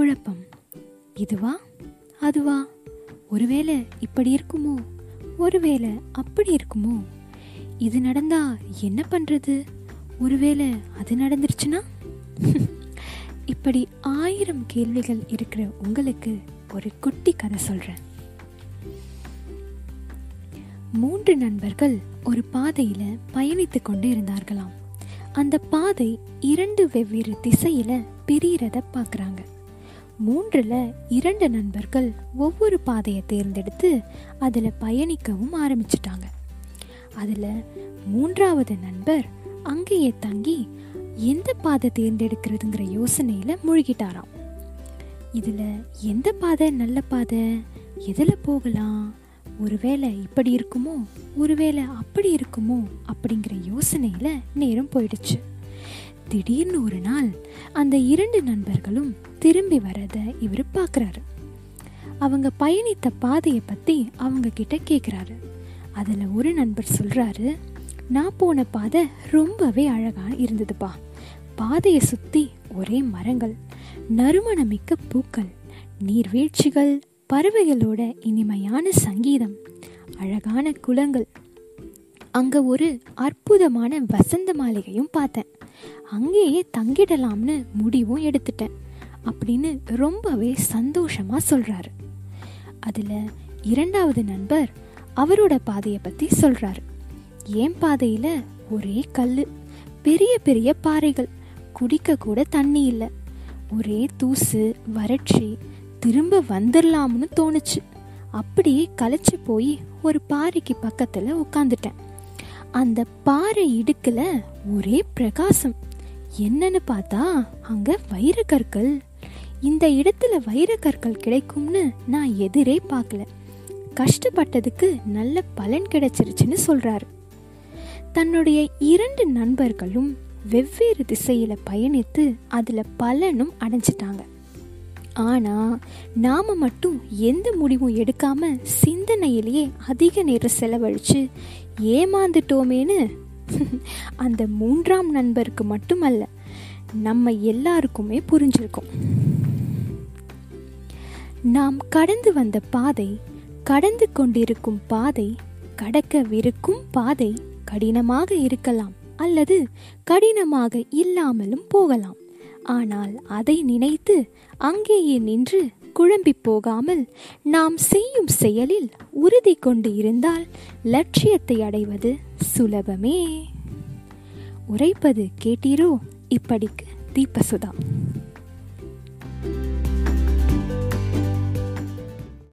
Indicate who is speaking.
Speaker 1: குழப்பம். இதுவா? அதுவா? ஒருவேளை இப்படி இருக்குமோ? ஒருவேளை அப்படி இருக்குமோ? இது நடந்தா என்ன பண்றது? ஒருவேளை அது நடந்துருச்சுன்னா இப்படி ஆயிரம் கேள்விகள் இருக்கிற உங்களுக்கு ஒரு குட்டி கதை சொல்றேன். மூன்று நண்பர்கள் ஒரு பாதையில பயணித்துக் கொண்டு இருந்தார்களாம். அந்த பாதை இரண்டு வெவ்வேறு திசையில பிரியறத பார்க்குறாங்க மூன்றுல இரண்டு நண்பர்கள் ஒவ்வொரு பாதையை தேர்ந்தெடுத்து அதில் பயணிக்கவும் ஆரம்பிச்சிட்டாங்க. அதில் மூன்றாவது நண்பர் அங்கேயே தங்கி எந்த பாதை தேர்ந்தெடுக்கிறதுங்கிற யோசனையில் மூழ்கிட்டாராம். இதில் எந்த பாதை நல்ல பாதை? எதில் போகலாம்? ஒருவேளை இப்படி இருக்குமோ? ஒருவேளை அப்படி இருக்குமோ? அப்படிங்கிற யோசனையில் நேரம் போயிடுச்சு. திடீர்னு ஒரு நாள் அந்த இரண்டு நண்பர்களும் திரும்பி வரதை இவர் பார்க்குறாரு அவங்க பயணித்த பாதையை பற்றி அவங்க கிட்ட கேட்குறாரு அதில் ஒரு நண்பர் சொல்கிறாரு நான் போன பாதை ரொம்பவே அழகாக இருந்ததுப்பா. பாதையை சுற்றி ஒரே மரங்கள் நறுமணமிக்க பூக்கள் நீர்வீழ்ச்சிகள் பறவைகளோட இனிமையான சங்கீதம் அழகான குளங்கள். அங்கே ஒரு அற்புதமான வசந்த மாளிகையும் பார்த்தேன். அங்கேயே தங்கிடலாம்னு முடிவும் எடுத்துட்டேன் அப்படின்னு ரொம்பவே சந்தோஷமா சொல்றாரு. அதுல இரண்டாவது நண்பர் அவரோட பாதையை பத்தி சொல்றாரு. என் பாதையில ஒரே கல்லு பெரிய பெரிய பாறைகள் குடிக்க கூட தண்ணி இல்லை. ஒரே தூசு வறட்சி திரும்ப வந்துடலாம்னு தோணுச்சு. அப்படியே களைச்சு போய் ஒரு பாறைக்கு பக்கத்துல உட்காந்துட்டேன் அந்த பாறை இடுக்குல ஒரே பிரகாசம். என்னன்னு பார்த்தா அங்க வைரக்கற்கள் இந்த இடத்துல வைரக்கற்கள் கிடைக்கும்னு நான் எதிரே பார்க்கல. கஷ்டப்பட்டதுக்கு நல்ல பலன் கிடைச்சிருச்சுன்னு சொல்றாரு. தன்னுடைய இரண்டு நண்பர்களும் வெவ்வேறு திசையில பயணித்து அதுல பலனும் அடைஞ்சிட்டாங்க. ஆனால் நாம் மட்டும் எந்த முடிவும் எடுக்காமல் சிந்தனையிலேயே அதிக நேரம் செலவழிச்சு ஏமாந்துட்டோமேன்னு? அந்த மூன்றாம் நண்பருக்கு மட்டுமல்ல நம்ம எல்லாருக்குமே புரிஞ்சிருக்கும். நாம் கடந்து வந்த பாதை கடந்து கொண்டிருக்கும் பாதை கடக்கவிருக்கும் பாதை கடினமாக இருக்கலாம் அல்லது கடினமாக இல்லாமலும் போகலாம். ஆனால் அதை நினைத்து அங்கேயே நின்று குழம்பி போகாமல் நாம் செய்யும் செயலில் உறுதி கொண்டு இருந்தால் லட்சியத்தை அடைவது சுலபமே. உரைப்பது கேட்டீரோ? இப்படிக்கு தீபசுதா.